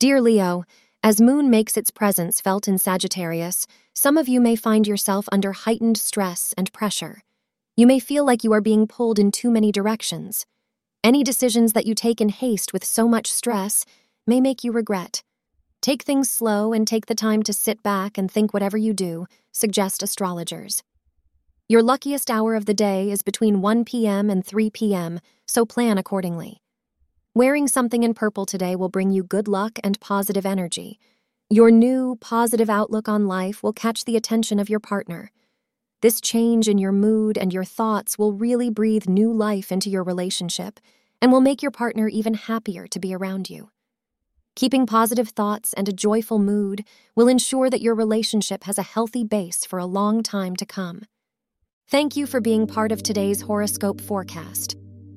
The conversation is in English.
Dear Leo, as Moon makes its presence felt in Sagittarius, some of you may find yourself under heightened stress and pressure. You may feel like you are being pulled in too many directions. Any decisions that you take in haste with so much stress may make you regret. Take things slow and take the time to sit back and think whatever you do, suggest astrologers. Your luckiest hour of the day is between 1 p.m. and 3 p.m., so plan accordingly. Wearing something in purple today will bring you good luck and positive energy. Your new, positive outlook on life will catch the attention of your partner. This change in your mood and your thoughts will really breathe new life into your relationship and will make your partner even happier to be around you. Keeping positive thoughts and a joyful mood will ensure that your relationship has a healthy base for a long time to come. Thank you for being part of today's horoscope forecast.